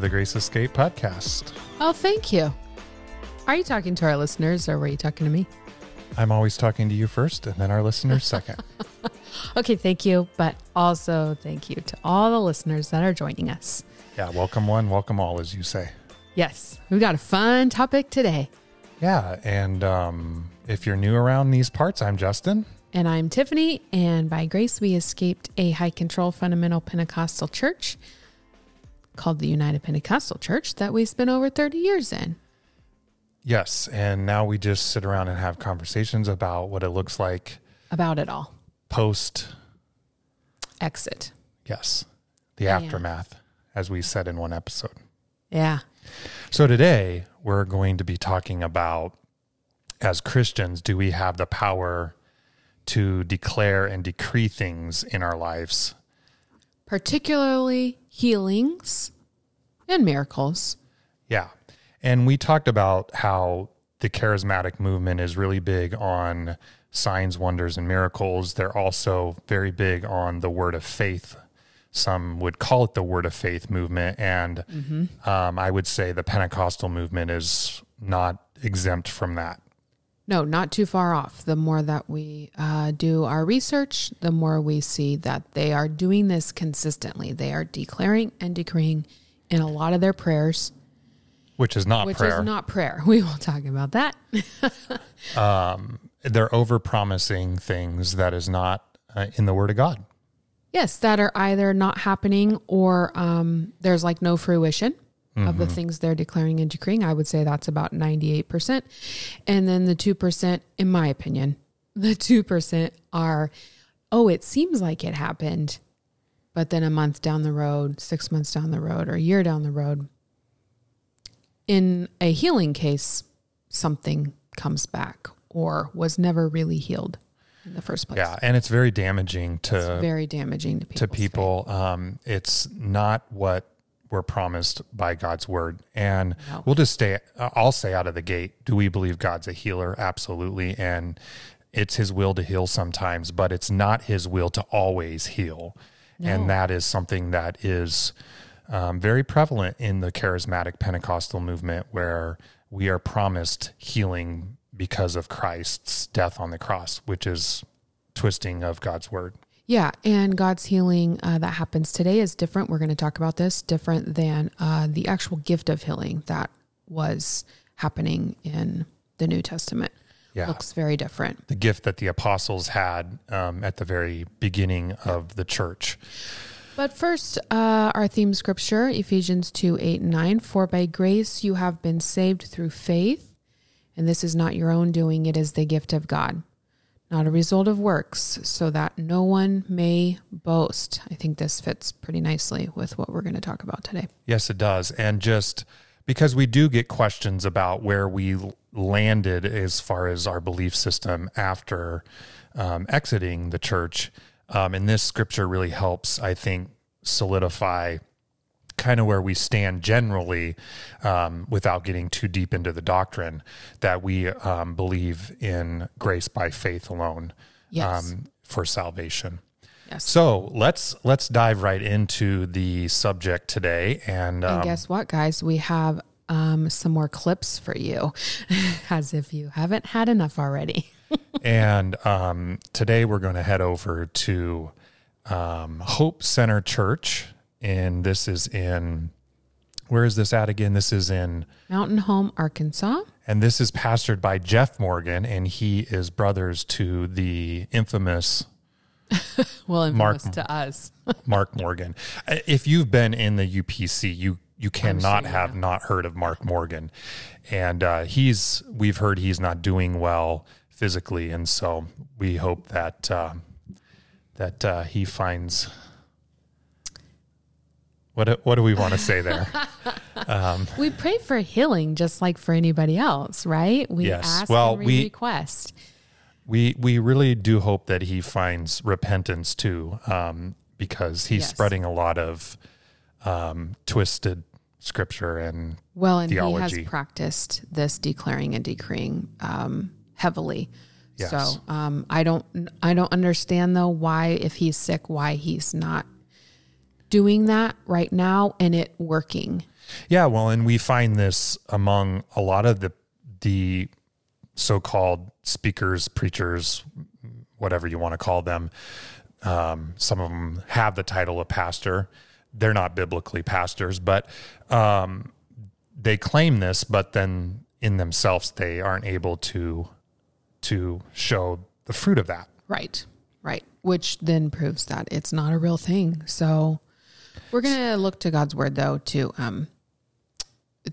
Welcome back to the Grace Escape podcast. Oh, thank you. Are you talking to our listeners or were you talking to me? I'm always talking to you first and then our listeners second. Okay, thank you. But also thank you to all the listeners that are joining us. yeah, welcome one, welcome all, as you say. Yes, we've got a fun topic today. Yeah, and um, if you're new around these parts, I'm Justin. And I'm Tiffany, and by grace, we escaped a high control fundamental Pentecostal church called the United Pentecostal Church that we spent over 30 years in. Yes, and now we just sit around and have conversations about what it looks like About it all. post, Exit. yes, the Yeah. aftermath, as we said in one episode. Yeah. So today we're going to be talking about as Christians, do we have the power to declare and decree things in our lives? Particularly healings and miracles. Yeah. And we talked about how the charismatic movement is really big on signs, wonders, and miracles. They're also very big on the word of faith. Some would call it the word of faith movement. And um, I would say the Pentecostal movement is not exempt from that. No, not too far off. The more that we uh, do our research, the more we see that they are doing this consistently. They are declaring and decreeing in a lot of their prayers, Which is not which prayer. is not prayer. We will talk about that. they're over promising things that is not uh, in the word of God. yes, that are either not happening or um, there's like no fruition of the things they're declaring and decreeing. I would say that's about 98%. And then the 2%, in my opinion, the 2% are, oh, it seems like it happened. But then a month down the road, six months down the road, or a year down the road, in a healing case, something comes back or was never really healed in the first place. Yeah, and it's very damaging to It's very damaging to people. to people. Um, it's not what we're promised by God's word, and No. we'll just stay. I'll say out of the gate: Do we believe God's a healer? Absolutely, and it's His will to heal sometimes, but it's not His will to always heal, and that is something that is um, very prevalent in the charismatic Pentecostal movement, where we are promised healing because of Christ's death on the cross, which is twisting of God's word. Yeah, and God's healing uh, that happens today is different. We're going to talk about this different than uh, the actual gift of healing that was happening in the New Testament. Yeah. Looks very different. the gift that the apostles had um, at the very beginning of the church. But first, uh, our theme scripture, Ephesians 2 8 and 9. For by grace you have been saved through faith, and this is not your own doing, it is the gift of God, not a result of works, so that no one may boast. I think this fits pretty nicely with what we're going to talk about today. Yes, it does. And just because we do get questions about where we landed as far as our belief system after um, exiting the church, um, and this scripture really helps, I think, solidify kind of where we stand generally um, without getting too deep into the doctrine that we um, believe in grace by faith alone Yes. um, for salvation. Yes. So let's let's dive right into the subject today, and, um, And guess what, guys? We have um, some more clips for you, as if you haven't had enough already. and um, today we're going to head over to um, Hope Center Church, and this is in where is this at again? This is in Mountain Home, Arkansas. and this is pastored by Jeff Morgan, and he is brothers to the infamous Well, Mark- to us. Mark Morgan. Uh, If you've been in the UPC, you you cannot have not heard of Mark Morgan, and uh, he's we've heard he's not doing well physically, and so we hope that uh, that uh, he finds. What what do we want to say there? we pray for healing just like for anybody else, right? We Yes. ask Well, and we, we- request. we we really do hope that he finds repentance too, um, because he's Yes. spreading a lot of um, twisted scripture and Well, and theology. he has practiced this declaring and decreeing um, heavily. Yes. So um, I don't I don't understand though why if he's sick why he's not doing that right now and it working. Yeah, well, and we find this among a lot of the the so-called speakers, preachers, whatever you want to call them. Um, some of them have the title of pastor. They're not biblically pastors, but um, they claim this, but then in themselves they aren't able to to show the fruit of that. Right. Right. Which then proves that it's not a real thing. So we're gonna look to God's word though to um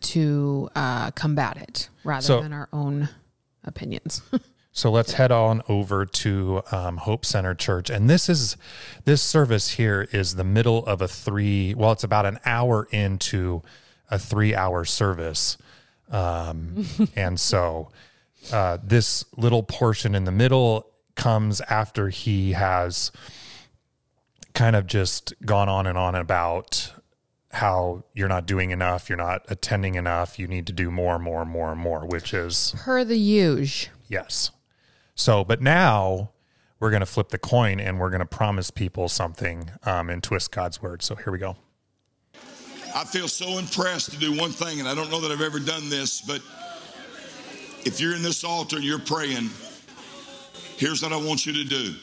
to uh combat it rather So- than our own opinions. So let's head on over to um, Hope Center Church, and this is this service here is the middle of a three. Well, it's about an hour into a three-hour service, um, and so uh, this little portion in the middle comes after he has kind of just gone on and on about how you're not doing enough, you're not attending enough, you need to do more, and more, and more, and more, which is per the huge. Yes. So, but now we're going to flip the coin and we're going to promise people something um, and twist God's word. So here we go. I feel so impressed to do one thing, and I don't know that I've ever done this, but if you're in this altar and you're praying, here's what I want you to do.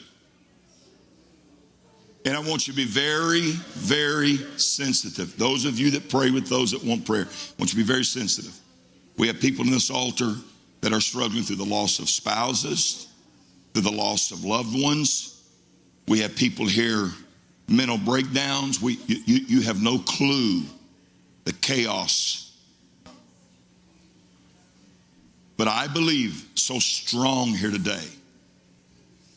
And I want you to be very, very sensitive. Those of you that pray with those that want prayer, I want you to be very sensitive. We have people in this altar that are struggling through the loss of spouses, through the loss of loved ones. We have people here, mental breakdowns. We, you, you, you have no clue the chaos. But I believe so strong here today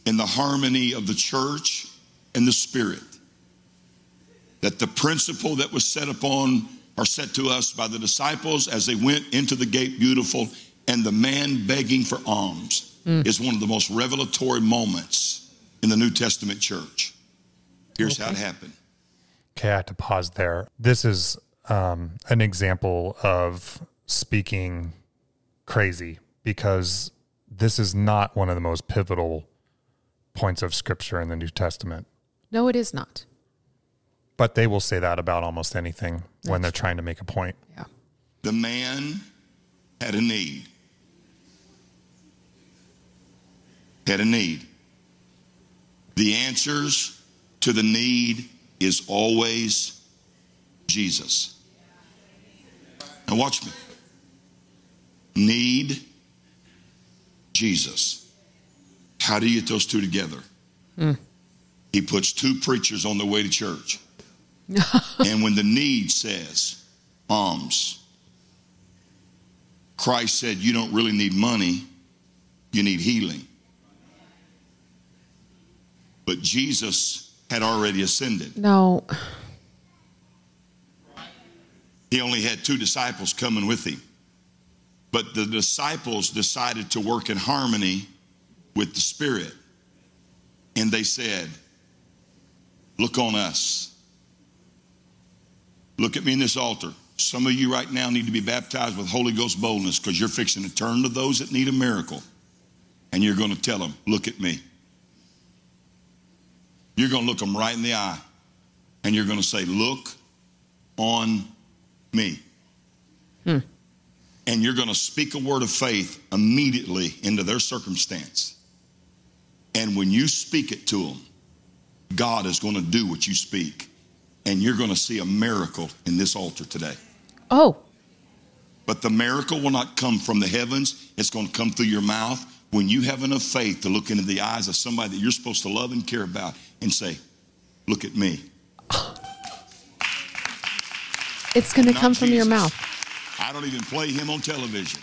in the harmony of the church and the spirit that the principle that was set upon or set to us by the disciples as they went into the gate beautiful and the man begging for alms is one of the most revelatory moments in the New Testament church. Here's how it happened. Okay, I have to pause there. This is um, an example of speaking crazy because this is not one of the most pivotal points of scripture in the New Testament. No, it is not. But they will say that about almost anything when they're trying to make a point. Yeah. The man had a need. Had a need. The answers to the need is always Jesus. Now watch me. Need Jesus. How do you get those two together? Hmm. He puts two preachers on their way to church. and when the need says alms, Christ said, You don't really need money, you need healing. But Jesus had already ascended. No. He only had two disciples coming with him. But the disciples decided to work in harmony with the Spirit. And they said, Look on us. Look at me in this altar. Some of you right now need to be baptized with Holy Ghost boldness because you're fixing to turn to those that need a miracle. And you're going to tell them, Look at me. You're going to look them right in the eye. And you're going to say, Look on me. Hmm. And you're going to speak a word of faith immediately into their circumstance. And when you speak it to them, God is going to do what you speak. And you're going to see a miracle in this altar today. Oh, But the miracle will not come from the heavens, it's going to come through your mouth when you have enough faith to look into the eyes of somebody that you're supposed to love and care about and say, Look at me. it's going to Not come from your mouth. I don't even play him on television.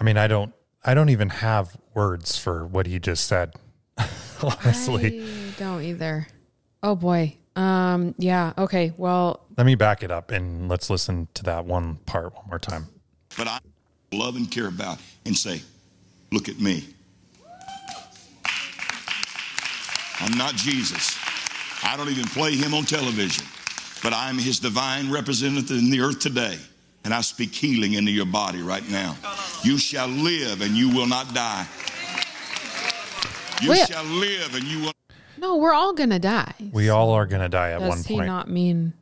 I mean, I don't I don't even have words for what he just said. Honestly. I don't either. Oh boy. Um. Yeah. Okay. Well. Let me back it up and let's listen to that one part one more time. But I love and care about and say, Look at me. I'm not Jesus. I don't even play him on television, but I'm his divine representative in the earth today. And I speak healing into your body right now. You shall live and you will not die. You Wait. shall live and you will. No, we're all gonna die. We all are going to die at Does one he point. not mean?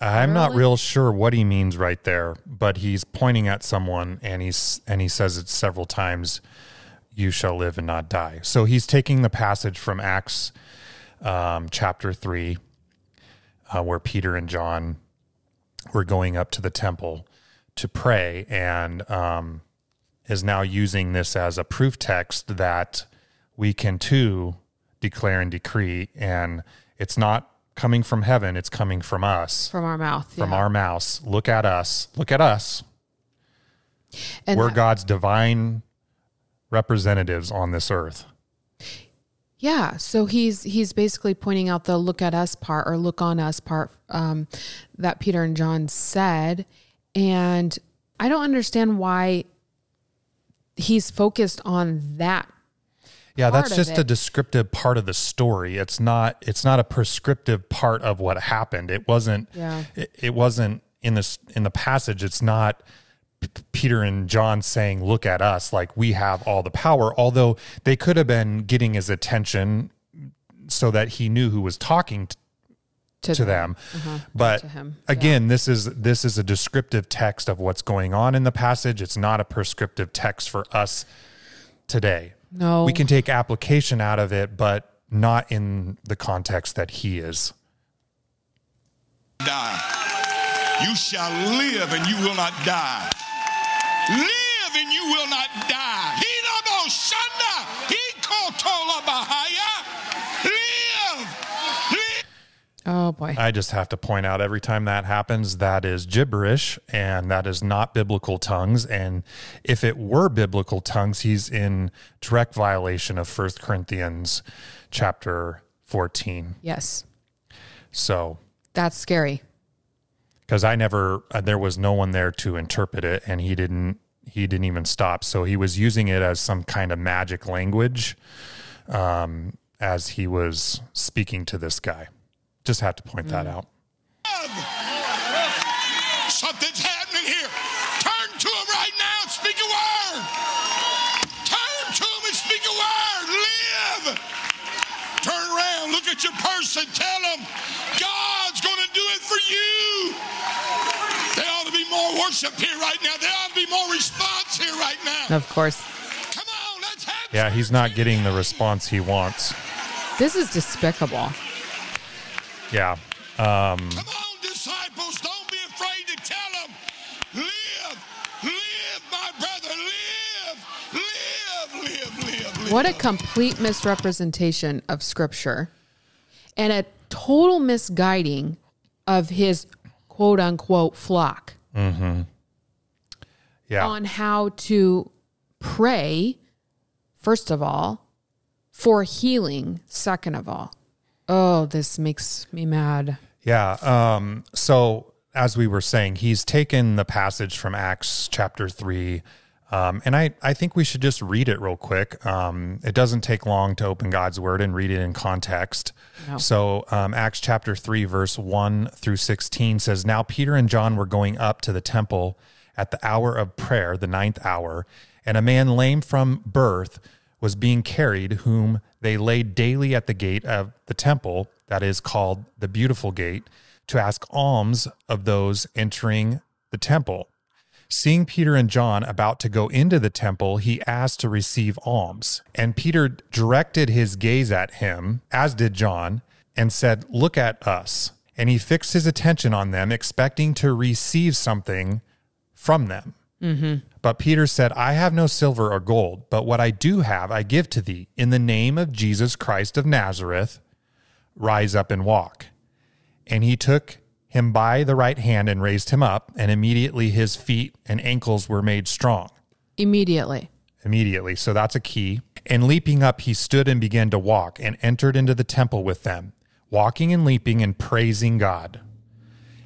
I'm not real sure what he means right there, but he's pointing at someone and he's and he says it several times, you shall live and not die. So he's taking the passage from Acts um, chapter 3 uh, where Peter and John were going up to the temple to pray and um, is now using this as a proof text that we can too declare and decree and it's not coming from heaven it's coming from us From our mouth. from yeah. our mouths look at us look at us and we're that- god's divine representatives on this earth Yeah, so he's he's basically pointing out the look at us part or look on us part um, that Peter and John said, and I don't understand why he's focused on that. Yeah that's just a descriptive part of the story it's not it's not a prescriptive part of what happened it wasn't Yeah. it, it wasn't in this in the passage it's not Peter and John saying, Look at us, like we have all the power, although they could have been getting his attention so that he knew who was talking t- to them. Uh-huh. But to him, again, this is this is a descriptive text of what's going on in the passage. It's not a prescriptive text for us today. No, We can take application out of it, but not in the context that he is. die. You shall live and you will not die. Live and you will not die. He don't Hinabo shanda, hikotola bahaya. Live. Live. Oh boy, I just have to point out every time that happens, that is gibberish and that is not biblical tongues. And if it were biblical tongues, he's in direct violation of First Corinthians chapter 14. yes, So, that's scary. because I never, uh, there was no one there to interpret it and he didn't, he didn't even stop. So he was using it as some kind of magic language um, as he was speaking to this guy. Just have to point that mm. out. Something's happening here. Turn to him right now and speak a word. Turn to him and speak a word. Live. Turn around. Look at your person. Tell them God's going to do it for you. There ought to be more worship here right now. There ought to be more response here right now. Of course, Come on, let's have Yeah, he's not getting the response he wants. this is despicable. Yeah. Um, Come on, disciples. Don't be afraid to tell them. Live. Live, my brother. Live. Live. Live. Live. Live. What a complete misrepresentation of scripture and a total misguiding of his quote unquote flock mm-hmm. Yeah. on how to pray, first of all, for healing, second of all. Oh, this makes me mad. Yeah. Um, so, as we were saying, he's taken the passage from Acts chapter 3. Um, and I, I think we should just read it real quick. Um, it doesn't take long to open God's word and read it in context. So, um, Acts chapter 3, verse 1 through 16 says Now Peter and John were going up to the temple at the hour of prayer, the ninth hour, and a man lame from birth was being carried, whom they laid daily at the gate of the temple, that is called the Beautiful Gate, to ask alms of those entering the temple. Seeing Peter and John about to go into the temple, he asked to receive alms. And Peter directed his gaze at him, as did John, and said, Look at us. And he fixed his attention on them, expecting to receive something from them. Mm-hmm. But Peter said, I have no silver or gold, but what I do have, I give to thee. In the name of Jesus Christ of Nazareth, rise up and walk. And he took him by the right hand and raised him up, and immediately his feet and ankles were made strong. Immediately. Immediately. So that's a key. And leaping up, he stood and began to walk and entered into the temple with them, walking and leaping and praising God.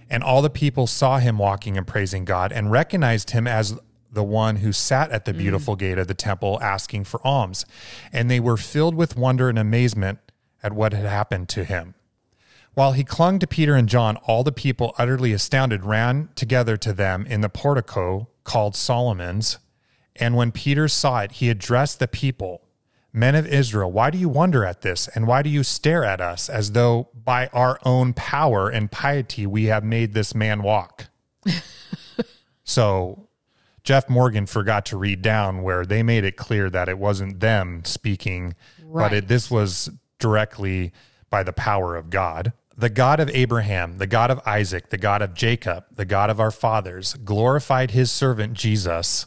And all the people saw him walking and praising God and recognized him as the one who sat at the mm. beautiful gate of the temple asking for alms. And they were filled with wonder and amazement at what had happened to him. While he clung to Peter and John, all the people, utterly astounded, ran together to them in the portico called Solomon's. And when Peter saw it, he addressed the people Men of Israel, why do you wonder at this? And why do you stare at us as though by our own power and piety we have made this man walk? so Jeff Morgan forgot to read down where they made it clear that it wasn't them speaking, right. but it, this was directly by the power of God. The God of Abraham, the God of Isaac, the God of Jacob, the God of our fathers, glorified his servant Jesus,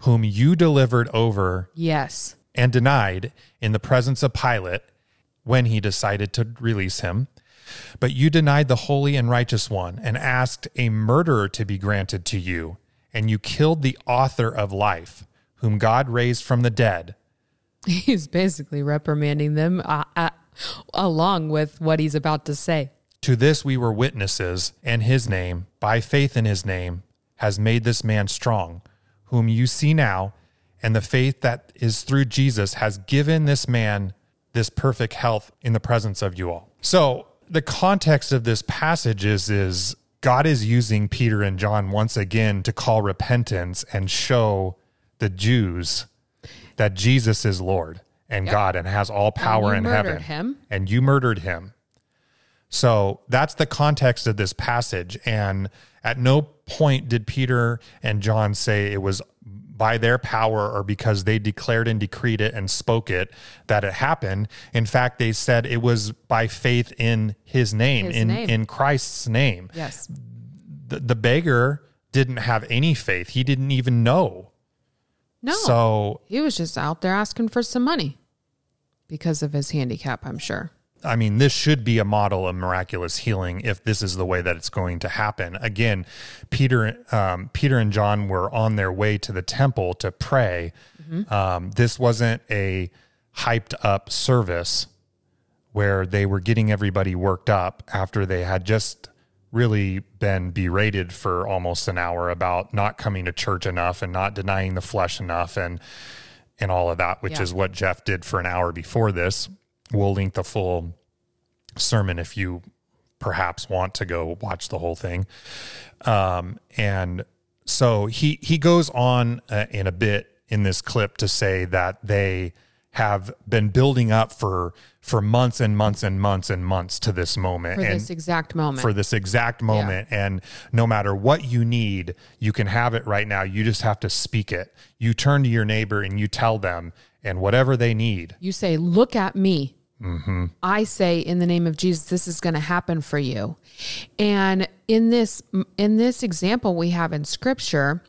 whom you delivered over. Yes. And denied in the presence of Pilate when he decided to release him. But you denied the holy and righteous one and asked a murderer to be granted to you, and you killed the author of life, whom God raised from the dead. He's basically reprimanding them. Uh, uh, along with what he's about to say. To this we were witnesses, and his name, by faith in his name, has made this man strong, whom you see now, and the faith that is through Jesus has given this man this perfect health in the presence of you all. So, the context of this passage is, is God is using Peter and John once again to call repentance and show the Jews that Jesus is Lord and yep. God and has all power in heaven. Him. And you murdered him. So that's the context of this passage. And at no point did Peter and John say it was by their power or because they declared and decreed it and spoke it that it happened. In fact, they said it was by faith in his name, his in, name. in Christ's name. Yes. The, the beggar didn't have any faith. He didn't even know no. So he was just out there asking for some money because of his handicap, I'm sure. I mean, this should be a model of miraculous healing if this is the way that it's going to happen. Again, Peter, um, Peter and John were on their way to the temple to pray. Mm-hmm. Um, this wasn't a hyped up service where they were getting everybody worked up after they had just really been berated for almost an hour about not coming to church enough and not denying the flesh enough and and all of that, which yeah. is what Jeff did for an hour before this. We'll link the full sermon if you perhaps want to go watch the whole thing. Um, and so he he goes on uh, in a bit in this clip to say that they have been building up for for months and months and months and months to this moment for and this exact moment. for this exact moment. Yeah. and no matter what you need you can have it right now. You just have to speak it. You turn to your neighbor and you tell them and whatever they need. You say look at me mm-hmm. i say in the name of jesus this is going to happen for you and in this in this example we have in scripture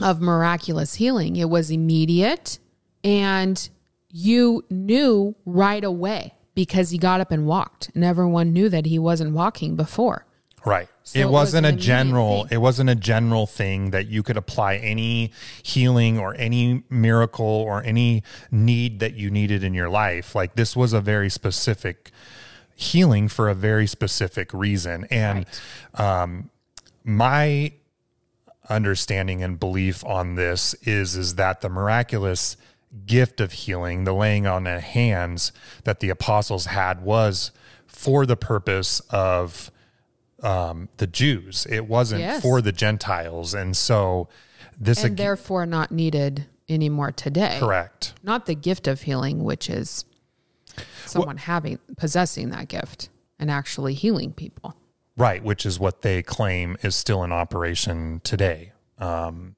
of miraculous healing it was immediate and you knew right away because he got up and walked and everyone knew that he wasn't walking before. Right. So it, wasn't was a general it wasn't a general thing that you could apply any healing or any miracle or any need that you needed in your life. Like this was a very specific healing for a very specific reason. And right. um my understanding and belief on this is is that the miraculous gift of healing, the laying on of hands that the apostles had was for the purpose of um, the Jews. It wasn't yes. for the Gentiles. And so this and ag- therefore not needed anymore today. Correct. Not the gift of healing, which is someone well, having possessing that gift and actually healing people. Right, which is what they claim is still in operation today. Um,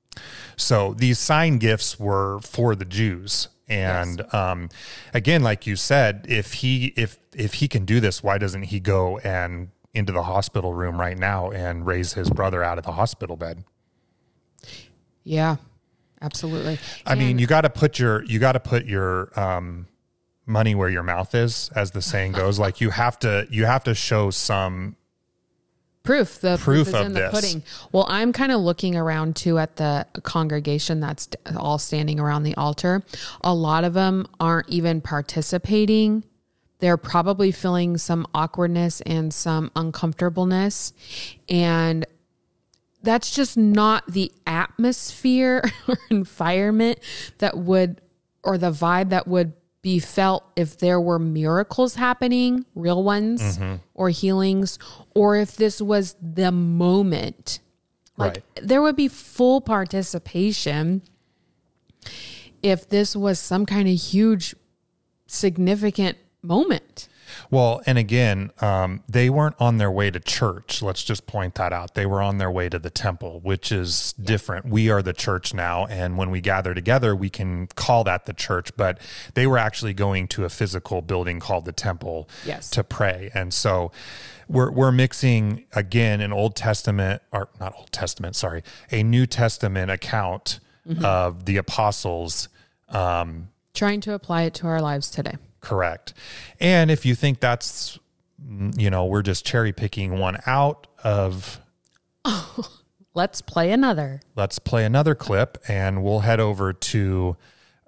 so these sign gifts were for the Jews. And yes. um, again, like you said, if he if if he can do this, why doesn't he go and into the hospital room right now and raise his brother out of the hospital bed? Yeah, absolutely. I and mean, you got to put your you got to put your um, money where your mouth is, as the saying goes. like you have to you have to show some proof. The proof, proof is of in this. the pudding. Well, I'm kind of looking around too at the congregation that's all standing around the altar. A lot of them aren't even participating. They're probably feeling some awkwardness and some uncomfortableness. And that's just not the atmosphere or environment that would, or the vibe that would be felt if there were miracles happening, real ones, mm-hmm. or healings, or if this was the moment. Like right. there would be full participation if this was some kind of huge significant moment. Well, and again, um, they weren't on their way to church. Let's just point that out. They were on their way to the temple, which is different. We are the church now. And when we gather together, we can call that the church, but they were actually going to a physical building called the temple Yes. to pray. And so we're, we're mixing again an Old Testament, or not Old Testament, sorry, a New Testament account of the apostles Trying to apply it to our lives today. Correct. And if you think that's, mm, you know, we're just cherry picking one out of, Let's play another. let's play another clip and we'll head over to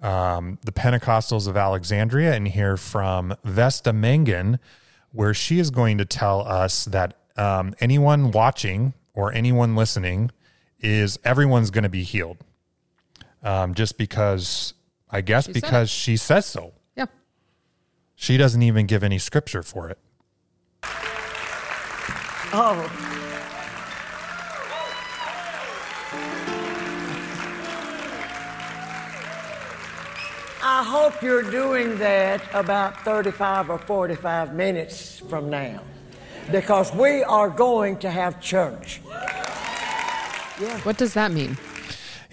um, the Pentecostals of Alexandria and hear from Vesta Mangun, where she is going to tell us that um, anyone watching or anyone listening is everyone's going to be healed. Um, just because, I guess, said because she says so. Yeah. She doesn't even give any scripture for it. Oh. I hope you're doing that about 35 or 45 minutes from now because we are going to have church. What does that mean?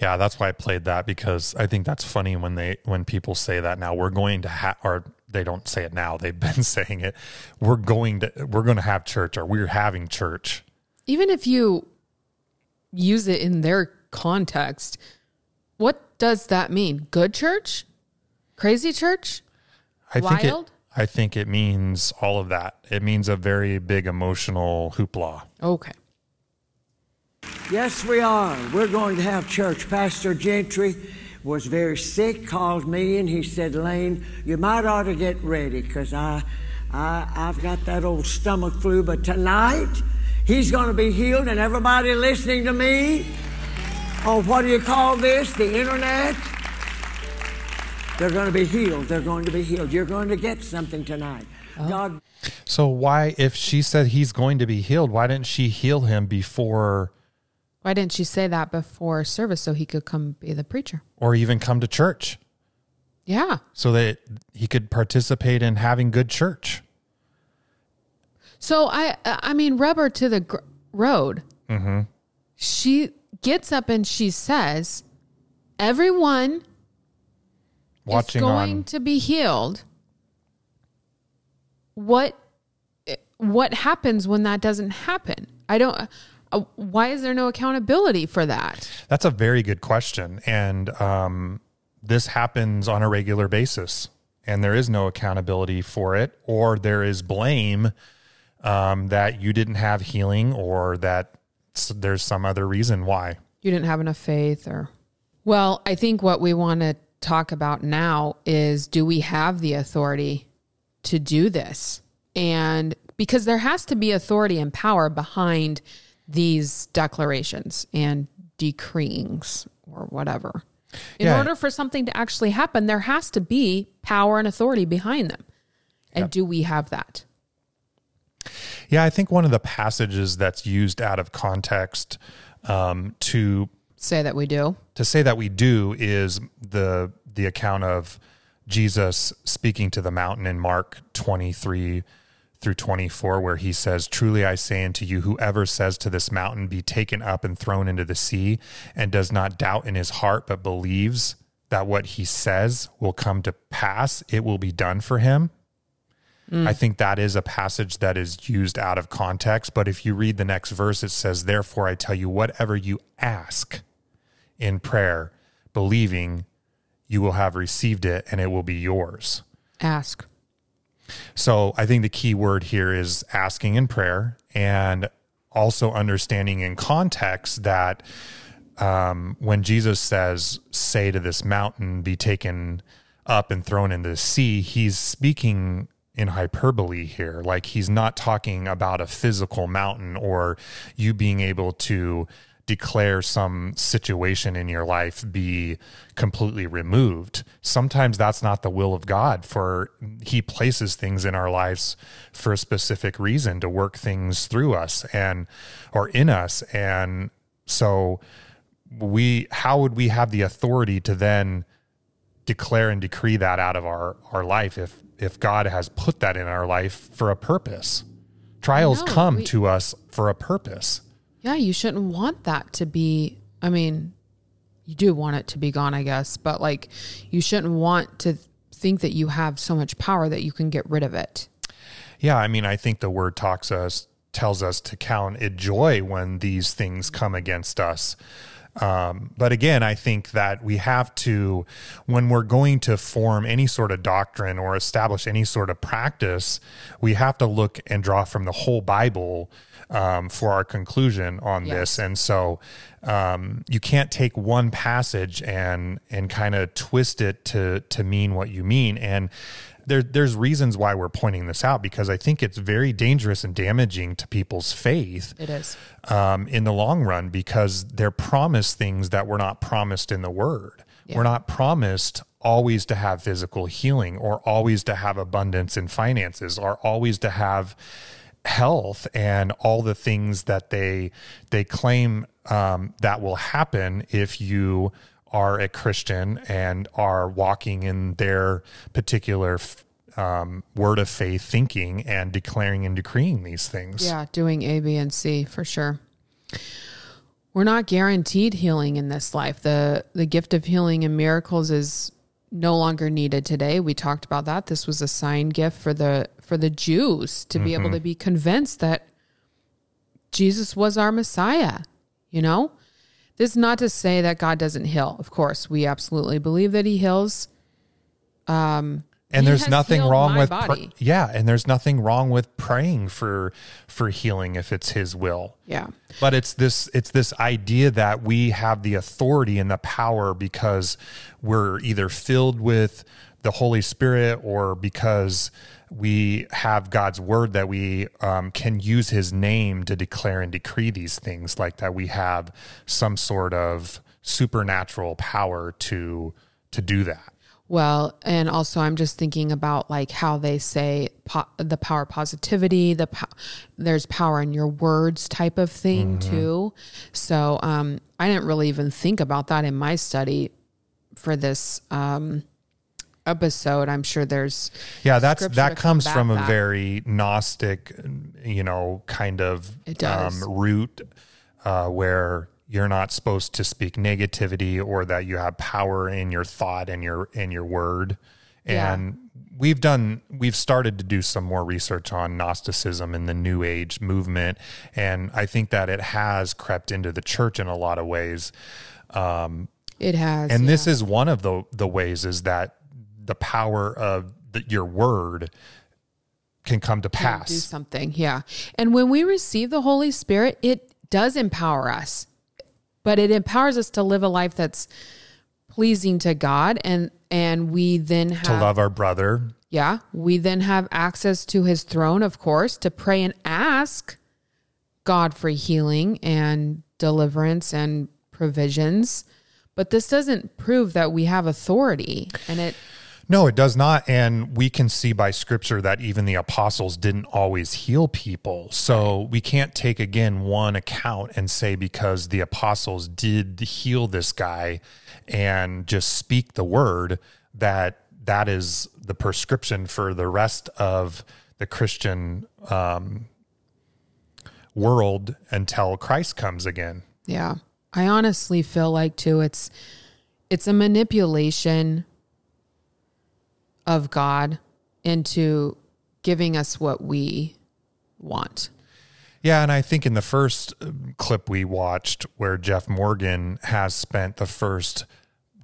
Yeah, that's why I played that because I think that's funny when they when people say that now we're going to have or they don't say it now they've been saying it we're going to we're going to have church or we're having church. Even if you use it in their context, what does that mean? Good church? Crazy church? I think it Wild? I think it means all of that. It means a very big emotional hoopla. Okay. Yes, we are. We're going to have church. Pastor Gentry was very sick, called me, and he said, Lane, you might ought to get ready because I, I, I've got that old stomach flu. But tonight, he's going to be healed, and everybody listening to me on what do you call this? The internet? They're going to be healed. They're going to be healed. You're going to get something tonight. Oh. God So why if she said he's going to be healed, why didn't she heal him before Why didn't she say that before service so he could come be the preacher? or even come to church Yeah. so that he could participate in having good church? So I, I mean, rubber to the gr- road. Mm-hmm. She gets up and she says, "Everyone Watching is going on to be healed." What, what happens when that doesn't happen? I don't. Uh, why is there no accountability for that? That's a very good question. And um, this happens on a regular basis, and there is no accountability for it, or there is blame um, that you didn't have healing, or that there's some other reason why. you didn't have enough faith or well i think what we want to talk about now is do we have the authority to do this and because there has to be authority and power behind these declarations and decreeings or whatever. In Yeah. order for something to actually happen there has to be power and authority behind them. And do we have that? Yeah, I think one of the passages that's used out of context um, to say that we do. to say that we do is the the account of Jesus speaking to the mountain in Mark 23 through 24 where he says truly I say unto you whoever says to this mountain be taken up and thrown into the sea and does not doubt in his heart but believes that what he says will come to pass it will be done for him mm. I think that is a passage that is used out of context. But if you read the next verse, it says, Therefore, I tell you, whatever you ask in prayer, believing, you will have received it and it will be yours. ask So I think the key word here is asking in prayer and also understanding in context that um, when Jesus says, say to this mountain, be taken up and thrown into the sea, he's speaking in hyperbole here. Like he's not talking about a physical mountain or you being able to declare some situation in your life be completely removed. Sometimes that's not the will of God for he places things in our lives for a specific reason to work things through us and or in us and so we how would we have the authority to then declare and decree that out of our our life if if God has put that in our life for a purpose. Trials know, come we- to us for a purpose. Yeah, you shouldn't want that to be. I mean, you do want it to be gone, I guess, but like you shouldn't want to think that you have so much power that you can get rid of it. Yeah, I mean, I think the word talks us tells us to count it joy when these things come against us. Um, but again, I think that we have to, when we're going to form any sort of doctrine or establish any sort of practice, we have to look and draw from the whole Bible um, for our conclusion on this. And so um, you can't take one passage and and kind of twist it to to mean what you mean. And there, there's reasons why we're pointing this out because I think it's very dangerous and damaging to people's faith It is. um, in the long run because they're promised things that were not promised in the Word. We're not promised always to have physical healing or always to have abundance in finances or always to have health and all the things that they they claim um, that will happen if you are a Christian and are walking in their particular um, word of faith thinking and declaring and decreeing these things. Yeah, doing A, B, and C for sure. We're not guaranteed healing in this life. The the gift of healing and miracles is no longer needed today. We talked about that. This was a sign gift for the for the Jews to be able to be convinced that Jesus was our Messiah, you know? This is not to say that God doesn't heal. Of course, we absolutely believe that he heals. Um, and He there's nothing wrong with pr- yeah and there's nothing wrong with praying for for healing if it's his will Yeah. but it's this it's this idea that we have the authority and the power because we're either filled with the holy spirit or because we have god's word that we um, can use his name to declare and decree these things like that we have some sort of supernatural power to to do that Well, and also I'm just thinking about like how they say po- the power of positivity, the po- there's power in your words type of thing too. So um, I didn't really even think about that in my study for this um, episode. I'm sure there's Yeah, that's that comes from a very gnostic, you know, kind of. Um, root uh, where you're not supposed to speak negativity or that you have power in your thought and your in your word. Yeah. And we've done we've started to do some more research on Gnosticism and the New Age movement, and I think that it has crept into the church in a lot of ways. Um, it has And yeah. this is one of the the ways is that the power of the, your word can come to do pass. something. Yeah. And when we receive the Holy Spirit, it does empower us, but it empowers us to live a life that's pleasing to God. And, and we then have, To love our brother, yeah, we then have access to his throne, of course, to pray and ask God for healing and deliverance and provisions. But this doesn't prove that we have authority. And it, No, it does not. And we can see by scripture that even the apostles didn't always heal people. So we can't take again one account and say because the apostles did heal this guy and just speak the word that that is the prescription for the rest of the Christian um, world until Christ comes again. Yeah. I honestly feel like too it's it's a manipulation of God into giving us what we want. Yeah, and I think in the first um, clip we watched, where Jeff Morgan has spent the first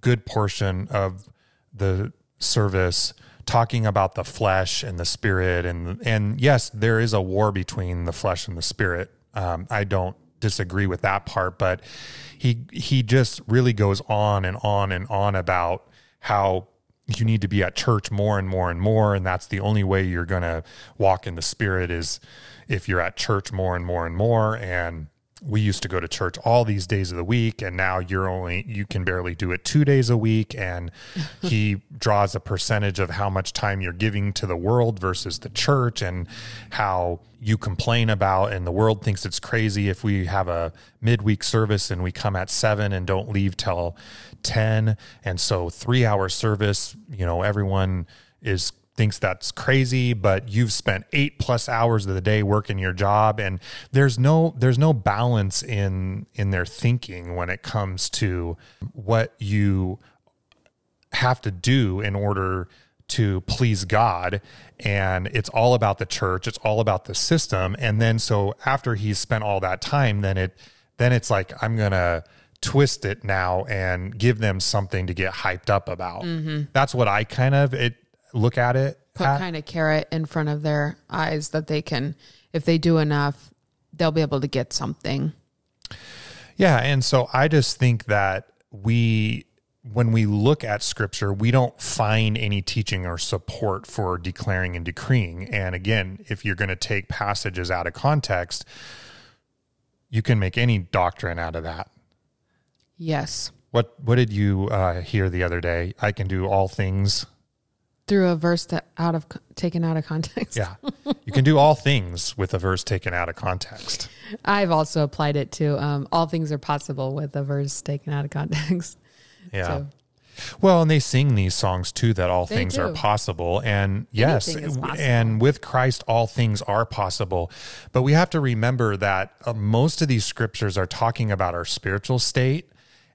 good portion of the service talking about the flesh and the spirit, and and yes, there is a war between the flesh and the spirit. Um, I don't disagree with that part, but he he just really goes on and on and on about how you need to be at church more and more and more and that's the only way you're going to walk in the spirit is if you're at church more and more and more. And we used to go to church all these days of the week and now you're only you can barely do it two days a week. And he draws a percentage of how much time you're giving to the world versus the church and how you complain about and the world thinks it's crazy if we have a midweek service and we come at seven and don't leave till 10 and so three hour service you know everyone is thinks that's crazy but you've spent 8 plus hours of the day working your job and there's no there's no balance in in their thinking when it comes to what you have to do in order to please God and it's all about the church it's all about the system and then so after he's spent all that time then it then it's like I'm to twist it now and give them something to get hyped up about. Mm-hmm. That's what I kind of it look at it Put at. kind of carrot in front of their eyes that they can, if they do enough, they'll be able to get something. Yeah, and so I just think that we when we look at scripture, we don't find any teaching or support for declaring and decreeing. And again, if you're going to take passages out of context, you can make any doctrine out of that. Yes. What what did you uh, hear the other day? I can do all things. Through a verse that out of taken out of context. Yeah, you can do all things with a verse taken out of context. I've also applied it to um, all things are possible with a verse taken out of context. Yeah. So Well, and they sing these songs too that all They things are possible. And yes, possible. and with Christ, all things are possible. But we have to remember that uh, most of these scriptures are talking about our spiritual state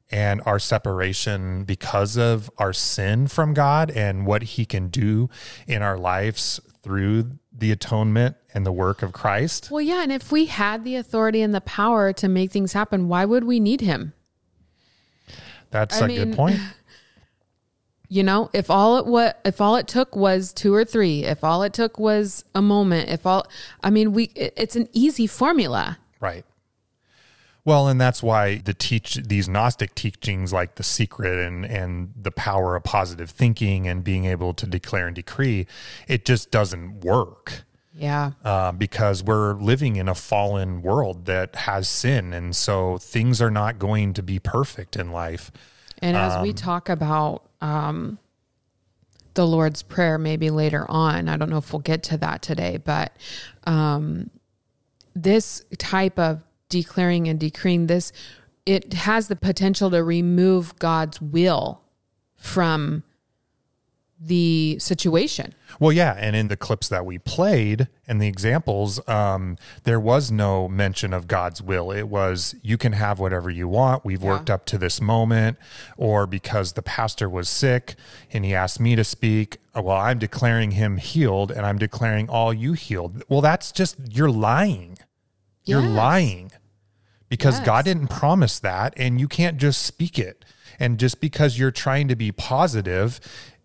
and our separation because of our sin from God and what He can do in our lives through the atonement and the work of Christ. Well, yeah, and if we had the authority and the power to make things happen, why would we need him? That's I a mean, good point. You know, if all it what if all it took was two or three, if all it took was a moment, if all I mean, we it's an easy formula. Right. Well, and that's why the teach these Gnostic teachings like the secret and and the power of positive thinking and being able to declare and decree, it just doesn't work Yeah. uh, because we're living in a fallen world that has sin, and so things are not going to be perfect in life. And as Um, we talk about um, the Lord's Prayer, maybe later on, I don't know if we'll get to that today, but um, this type of declaring and decreeing this, it has the potential to remove God's will from the situation. Well, yeah, and in the clips that we played and the examples, um, there was no mention of God's will. It was you can have whatever you want. We've worked up to this moment, or because the pastor was sick and he asked me to speak. uh, Well, I'm declaring him healed, and I'm declaring all you healed. Well, that's just you're lying. You're Yes. lying because Yes. God didn't promise that, and you can't just speak it. And just because you're trying to be positive,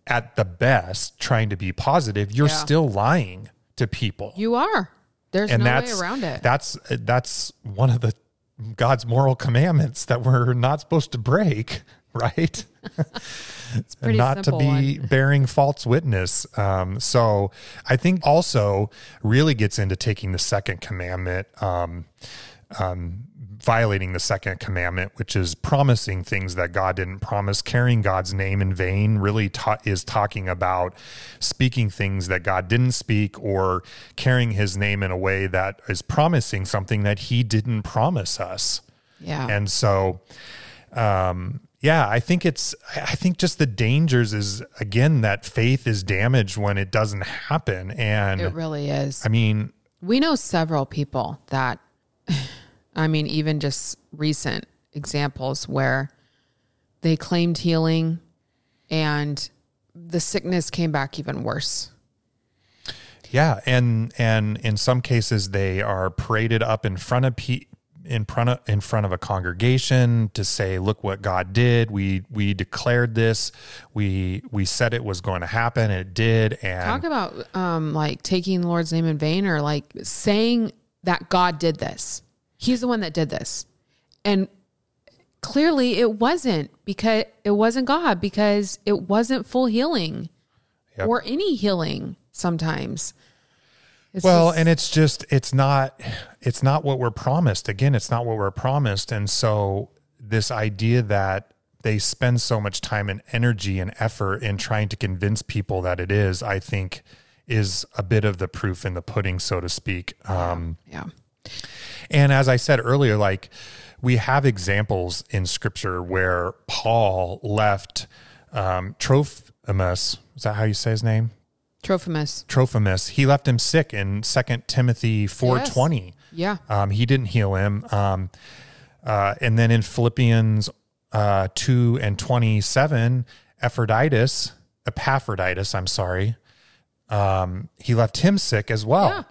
at the best, trying to be positive, you're Yeah. still lying to people. You are. There's and no that's way around it. that's that's one of the God's moral commandments that we're not supposed to break, right? it's pretty not to be one. bearing false witness. Um, so I think also really gets into taking the second commandment, um, um, violating the second commandment, which is promising things that God didn't promise. Carrying God's name in vain really ta- is talking about speaking things that God didn't speak or carrying his name in a way that is promising something that he didn't promise us. Yeah. And so, um, yeah, I think it's, I think just the dangers is again that faith is damaged when it doesn't happen. And it really is. I mean, We know several people that, I mean, even just recent examples where they claimed healing and the sickness came back even worse. yeah, and and in some cases they are paraded up in front of pe- in front of in front of a congregation to say, "Look what God did. We we declared this. We we said it was going to happen. It did." And Talk about um, like taking the Lord's name in vain or like saying that God did this. He's the one that did this. And clearly it wasn't because it wasn't God because it wasn't full healing Yep. or any healing sometimes. It's well, just- and it's just it's not it's not what we're promised. Again, it's not what we're promised. And so this idea that they spend so much time and energy and effort in trying to convince people that it is, I think is a bit of the proof in the pudding, so to speak. Um, yeah. and as I said earlier, like we have examples in scripture where Paul left um, Trophimus. Is that how you say his name? Trophimus. Trophimus. He left him sick in Second Timothy four twenty. Yeah. Um, he didn't heal him. Um, uh, and then in Philippians uh, two and twenty seven, Epaphroditus, Epaphroditus, I'm sorry, um, he left him sick as well. Yeah.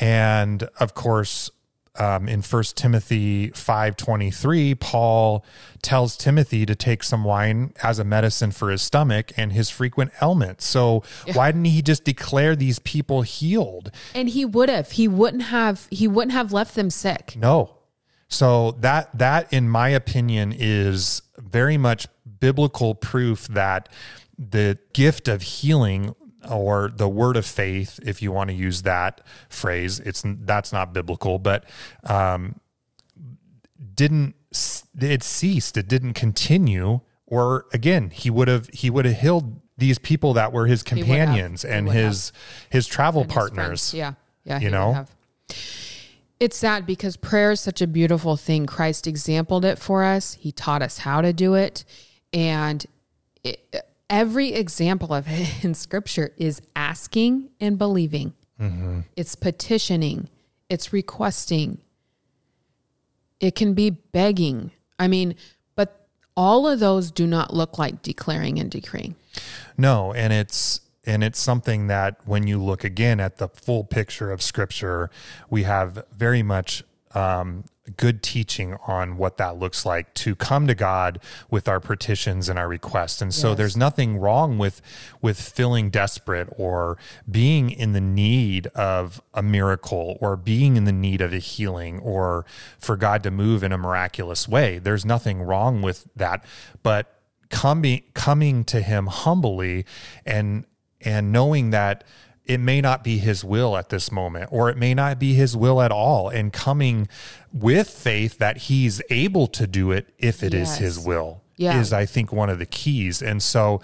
And of course, um, in First Timothy five twenty three, Paul tells Timothy to take some wine as a medicine for his stomach and his frequent ailments. So why didn't he just declare these people healed? And he would have. He wouldn't have. He wouldn't have left them sick. No. So that that in my opinion is very much biblical proof that the gift of healing or the word of faith if you want to use that phrase it's that's not biblical but um didn't it ceased it didn't continue or again he would have he would have healed these people that were his companions and his his travel and partners friends. Yeah. Yeah. you know? It's sad because prayer is such a beautiful thing. Christ exampled it for us. He taught us how to do it. And it, every example of it in scripture is asking and believing. It's petitioning. It's requesting. It can be begging. I mean, but all of those do not look like declaring and decreeing. No, and it's and it's something that when you look again at the full picture of scripture, we have very much um, good teaching on what that looks like to come to God with our petitions and our requests. And so Yes. there's nothing wrong with with feeling desperate or being in the need of a miracle or being in the need of a healing or for God to move in a miraculous way. There's nothing wrong with that. But coming coming to him humbly and and knowing that it may not be his will at this moment or it may not be his will at all and coming with faith that he's able to do it if it is Yes. his will Yeah. is i think one of the keys and so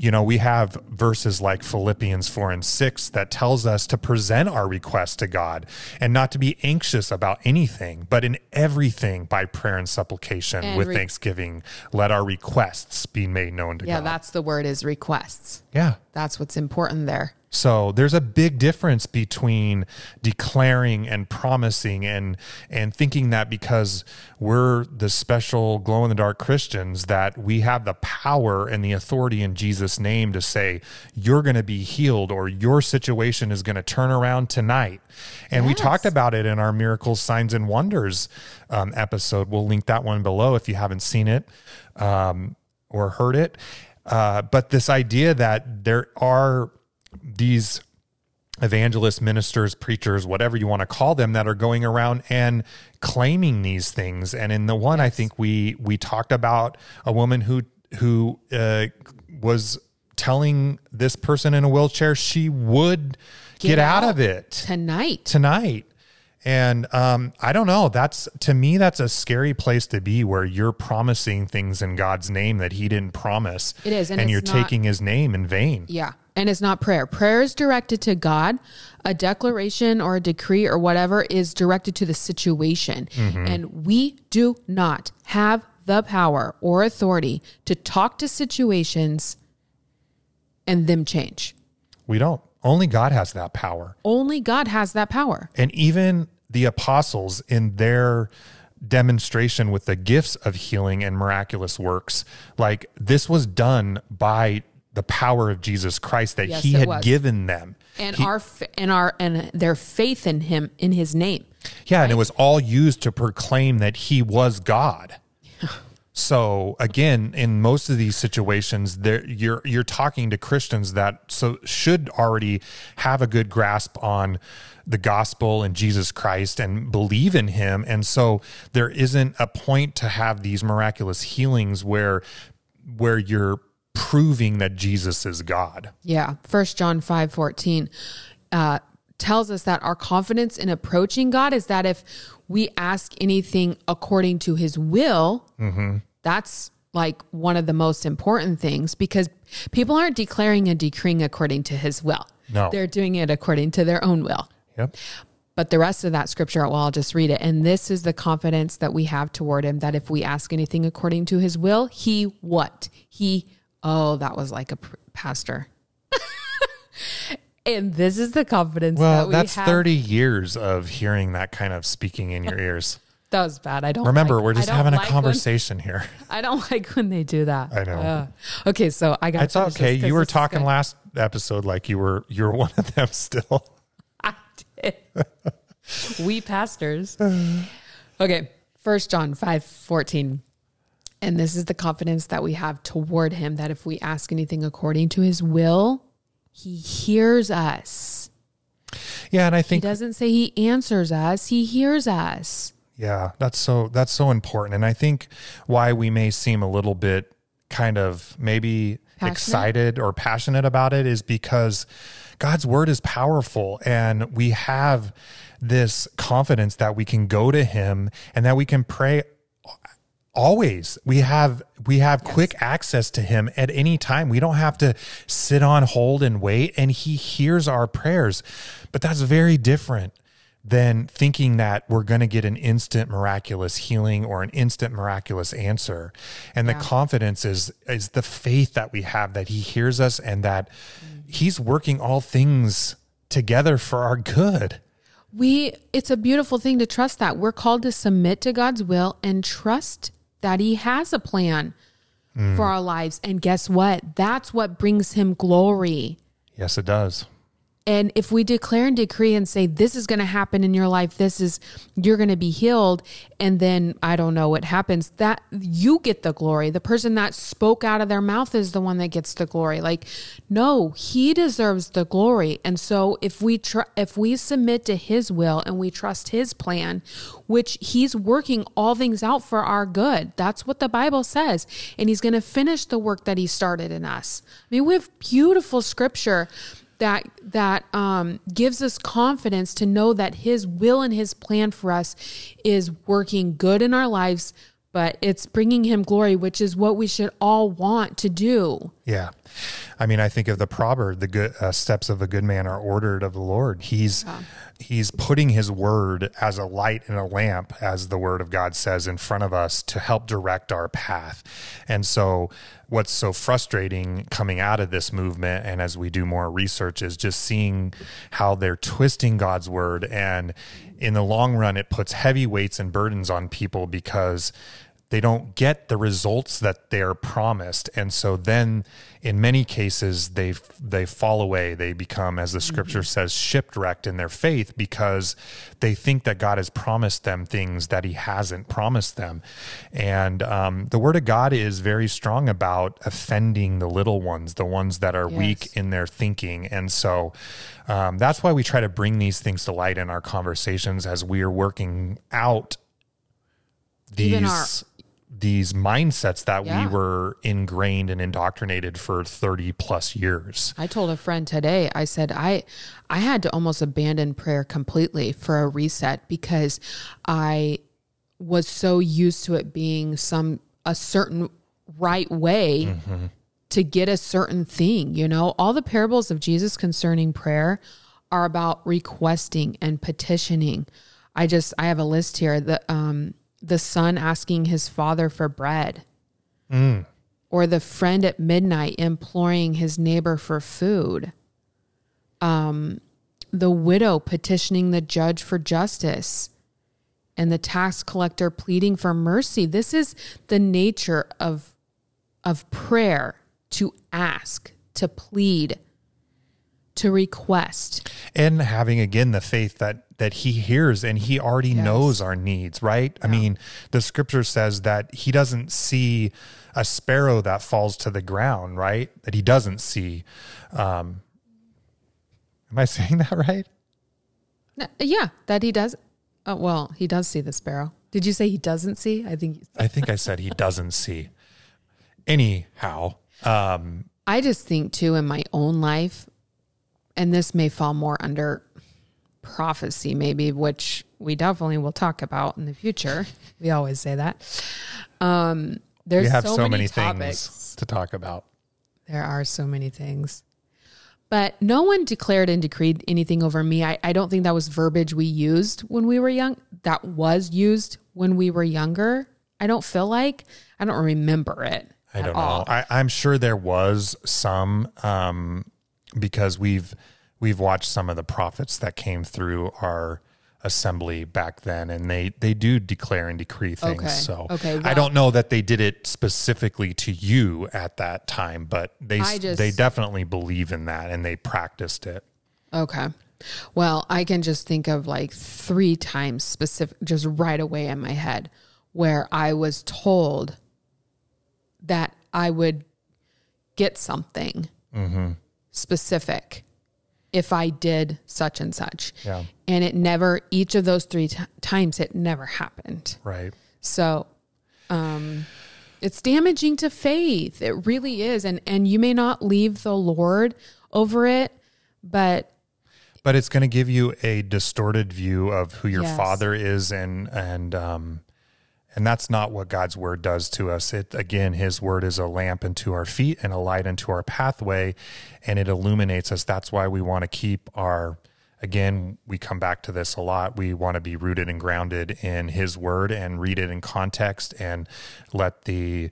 you know we have verses like philippians 4 and 6 that tells us to present our requests to god and not to be anxious about anything but in everything by prayer and supplication And with re- thanksgiving let our requests be made known to Yeah, god Yeah, that's the word is requests. yeah That's what's important there. So there's a big difference between declaring and promising and and thinking that because we're the special glow in the dark Christians that we have the power and the authority in Jesus name to say you're going to be healed or your situation is going to turn around tonight. And we talked about it in our miracles signs and wonders um, episode. We'll link that one below if you haven't seen it um, or heard it. Uh, but this idea that there are these evangelists, ministers, preachers, whatever you want to call them, that are going around and claiming these things. And in the one, I think we we talked about a woman who who uh, was telling this person in a wheelchair she would get, Get out out. of it Tonight. tonight. And um, I don't know. That's to me, that's a scary place to be where you're promising things in God's name that He didn't promise. It is, and and, you're not- taking His name in vain. Yeah. And it's not prayer. Prayer is directed to God. A declaration or a decree or whatever is directed to the situation. And we do not have the power or authority to talk to situations and them change. We don't. Only God has that power. Only God has that power. And even the apostles in their demonstration with the gifts of healing and miraculous works, like this was done by the power of Jesus Christ that Yes, he had was. given them. And He- our and our and their faith in him in his name. Yeah, and it was all used to proclaim that he was God. So again, in most of these situations, there you're you're talking to Christians that so should already have a good grasp on the gospel and Jesus Christ and believe in him. And so there isn't a point to have these miraculous healings where where you're proving that Jesus is God. Yeah. First John five fourteen. Uh, tells us that our confidence in approaching God is that if we ask anything according to his will, that's like one of the most important things because people aren't declaring and decreeing according to his will. No. They're doing it according to their own will. Yep. But the rest of that scripture, well, I'll just read it. And this is the confidence that we have toward him that if we ask anything according to his will, he what? He, oh, that was like a pr- pastor. and this is the confidence Well, that we that's have. 30 years of hearing that kind of speaking in your ears. That was bad. I don't Remember, like- we're just having a like when- conversation here. I don't like when they do that. I know. Ugh. okay, so I got. It's okay. You were talking last episode like you were you were one of them still. I did. we pastors. Okay. First John 5 14. And this is the confidence that we have toward him that if we ask anything according to his will, he hears us. Yeah, and I think He doesn't say he answers us, he hears us. Yeah, that's so that's so important. And I think why we may seem a little bit kind of maybe Passionate? excited or passionate about it is because God's word is powerful and we have this confidence that we can go to him and that we can pray always. We have we have quick access to him at any time. We don't have to sit on hold and wait. And he hears our prayers. But that's very different than thinking that we're going to get an instant miraculous healing or an instant miraculous answer and the confidence is is the faith that we have that he hears us and that mm. he's working all things together for our good We it's a beautiful thing to trust that. We're called to submit to God's will and trust that he has a plan for mm. our lives. And guess what? That's what brings him glory. yes it does And if we declare and decree and say, this is going to happen in your life, this is, you're going to be healed. And then I don't know what happens, that you get the glory. The person that spoke out of their mouth is the one that gets the glory. Like, no, he deserves the glory. And so if we tr- if we submit to his will and we trust his plan, which he's working all things out for our good, that's what the Bible says. And he's going to finish the work that he started in us. I mean, we have beautiful scripture that that um, gives us confidence to know that His will and His plan for us is working good in our lives, but it's bringing Him glory, which is what we should all want to do. Yeah. I mean, I think of the proverb, the good uh, steps of a good man are ordered of the Lord. He's he's putting his word as a light and a lamp as the word of God says in front of us to help direct our path. And so what's so frustrating coming out of this movement and as we do more research is just seeing how they're twisting God's word and in the long run it puts heavy weights and burdens on people because they don't get the results that they're promised. And so then in many cases they they fall away. They become as the scripture says shipwrecked in their faith because they think that god has promised them things that he hasn't promised them. And um, the word of god is very strong about offending the little ones the ones that are Yes. weak in their thinking. And so um, that's why we try to bring these things to light in our conversations as we are working out these these mindsets that Yeah. we were ingrained and indoctrinated for 30 plus years. I told a friend today, I said, I I had to almost abandon prayer completely for a reset because I was so used to it being some a certain right way to get a certain thing, you know? All the parables of Jesus concerning prayer are about requesting and petitioning. I just I have a list here. The um the son asking his father for bread or the friend at midnight imploring his neighbor for food. Um, the widow petitioning the judge for justice, and the tax collector pleading for mercy. This is the nature of of prayer: to ask, to plead, to request. And having again the faith that that he hears and he already knows our needs, right? I mean, the scripture says that he doesn't see a sparrow that falls to the ground, right? That he doesn't see. Um, am I saying that right? N- Yeah, that he does. Oh, well, he does see the sparrow. Did you say he doesn't see? I think I think I said he doesn't see. Anyhow, um, I just think too in my own life, and this may fall more under prophecy, maybe, which we definitely will talk about in the future. we always say that. Um, there's we have so, so, many, many, topics. things to talk about. There are so many things. But no one declared and decreed anything over me. I, I don't think that was verbiage we used when we were young. That was used when we were younger. I don't feel like I don't remember it. I don't all. know. I, I'm sure there was some um, because we've we've watched some of the prophets that came through our assembly back then, and they they do declare and decree things. Okay. So Okay, I don't know that they did it specifically to you at that time, but they just- they definitely believe in that and they practiced it. Okay. Well, I can just think of like three times specific, just right away in my head, where I was told that I would get something mm-hmm. Specific if I did such and such. Yeah. And it never, each of those three t- times, it never happened. Right. So, um, it's damaging to faith. It really is. And, and you may not leave the Lord over it, but but it's going to give you a distorted view of who your Yes. father is and and um and that's not what God's word does to us. It again, his word is a lamp unto our feet and a light unto our pathway and it illuminates us. That's why we want to keep our again, we come back to this a lot. We want to be rooted and grounded in his word and read it in context and let the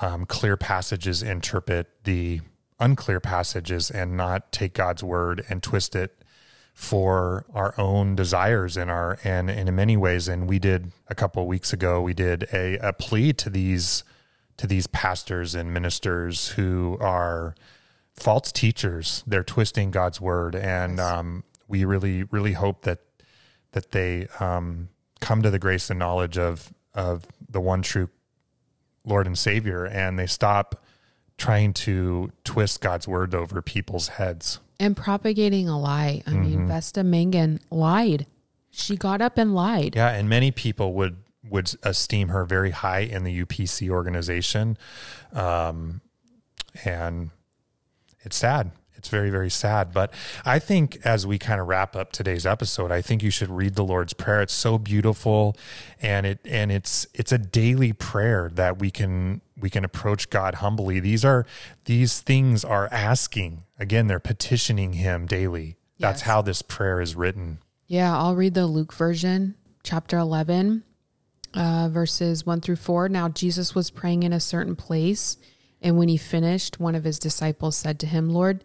um, clear passages interpret the unclear passages and not take God's word and twist it for our own desires and our and, and in many ways. And we did a couple of weeks ago we did a, a plea to these to these pastors and ministers who are false teachers. They're twisting god's word. And um, we really really hope that that they um, come to the grace and knowledge of of the one true lord and savior. And they stop trying to twist god's word over people's heads and propagating a lie. I Mm-hmm. mean, Vesta Mangun lied. She got up and lied. Yeah, and many people would would esteem her very high in the UPC organization, um, and it's sad. It's very very sad. But I think as we kind of wrap up today's episode, I think you should read the Lord's Prayer. It's so beautiful, and it and it's it's a daily prayer that we can we can approach God humbly. These are these things are asking again. They're petitioning Him daily. That's Yes. how this prayer is written. Yeah, I'll read the Luke version, chapter 11, uh, verses 1 through 4. Now, Jesus was praying in a certain place, and when he finished, one of his disciples said to him, Lord,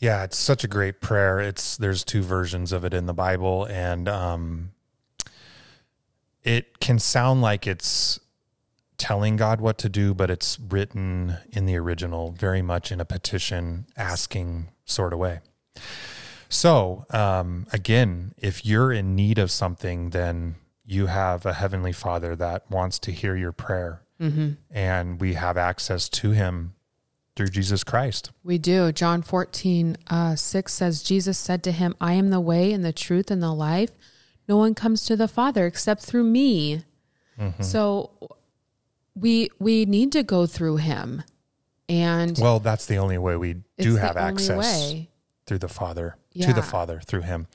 Yeah, it's such a great prayer. It's there's two versions of it in the Bible, and um, it can sound like it's telling God what to do, but it's written in the original very much in a petition, asking sort of way. So um, again, if you're in need of something, then you have a heavenly Father that wants to hear your prayer, and we have access to Him through Jesus Christ. We do. John 14, uh, 6 says, Jesus said to him, I am the way and the truth and the life. No one comes to the Father except through me. So we we need to go through him. And Well, that's the only way we do have access through the Father, to the Father through Him.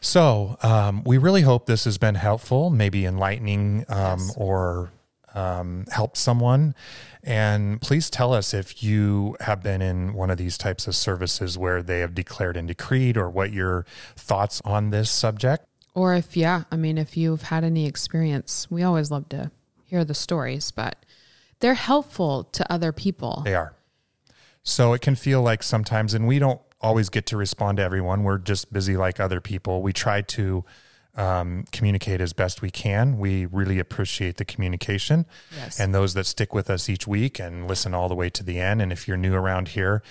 So um, we really hope this has been helpful, maybe enlightening um, Yes. or um, help someone. And please tell us if you have been in one of these types of services where they have declared and decreed, or what your thoughts on this subject. Or if, yeah, I mean, if you've had any experience, we always love to hear the stories, but they're helpful to other people. They are. So it can feel like sometimes, and we don't always get to respond to everyone. We're just busy like other people. We try to um, communicate as best we can. We really appreciate the communication Yes. and those that stick with us each week and listen all the way to the end. And if you're new around here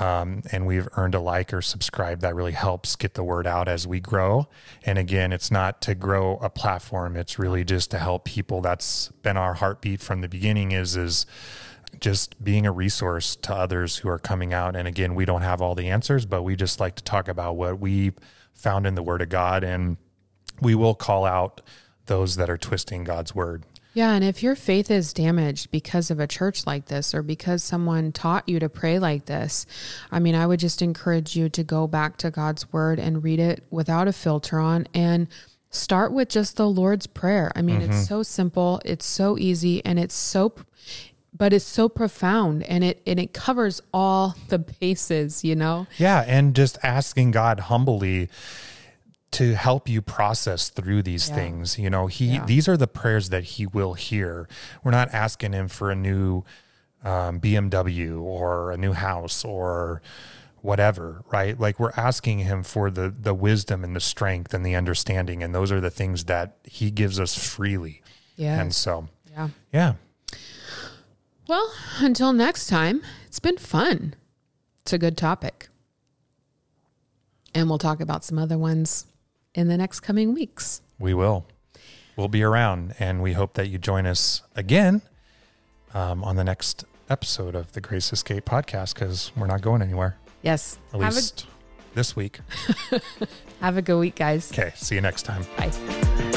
um, and we've earned a like or subscribe, that really helps get the word out as we grow. And again, it's not to grow a platform; it's really just to help people. That's been our heartbeat from the beginning. Is is just being a resource to others who are coming out. And again, we don't have all the answers, but we just like to talk about what we found in the Word of God, and we will call out those that are twisting God's word. Yeah, and if your faith is damaged because of a church like this or because someone taught you to pray like this, I mean, I would just encourage you to go back to God's word and read it without a filter on and start with just the Lord's prayer. I mean, it's mm-hmm. so simple, it's so easy, and it's so but it's so profound and it and it covers all the bases, you know? Yeah, and just asking God humbly to help you process through these Yeah. things. You know, he Yeah. these are the prayers that he will hear. We're not asking him for a new um, BMW or a new house or whatever, right? Like we're asking him for the the wisdom and the strength and the understanding, and those are the things that he gives us freely. Yeah. And so, Yeah. yeah, Well, until next time, it's been fun. It's a good topic. And we'll talk about some other ones in the next coming weeks. we will. We'll be around, and we hope that you join us again um, on the next episode of the Grace Escape podcast because we're not going anywhere, Yes. at have, least this week. have a good week, guys. Okay, see you next time. Bye.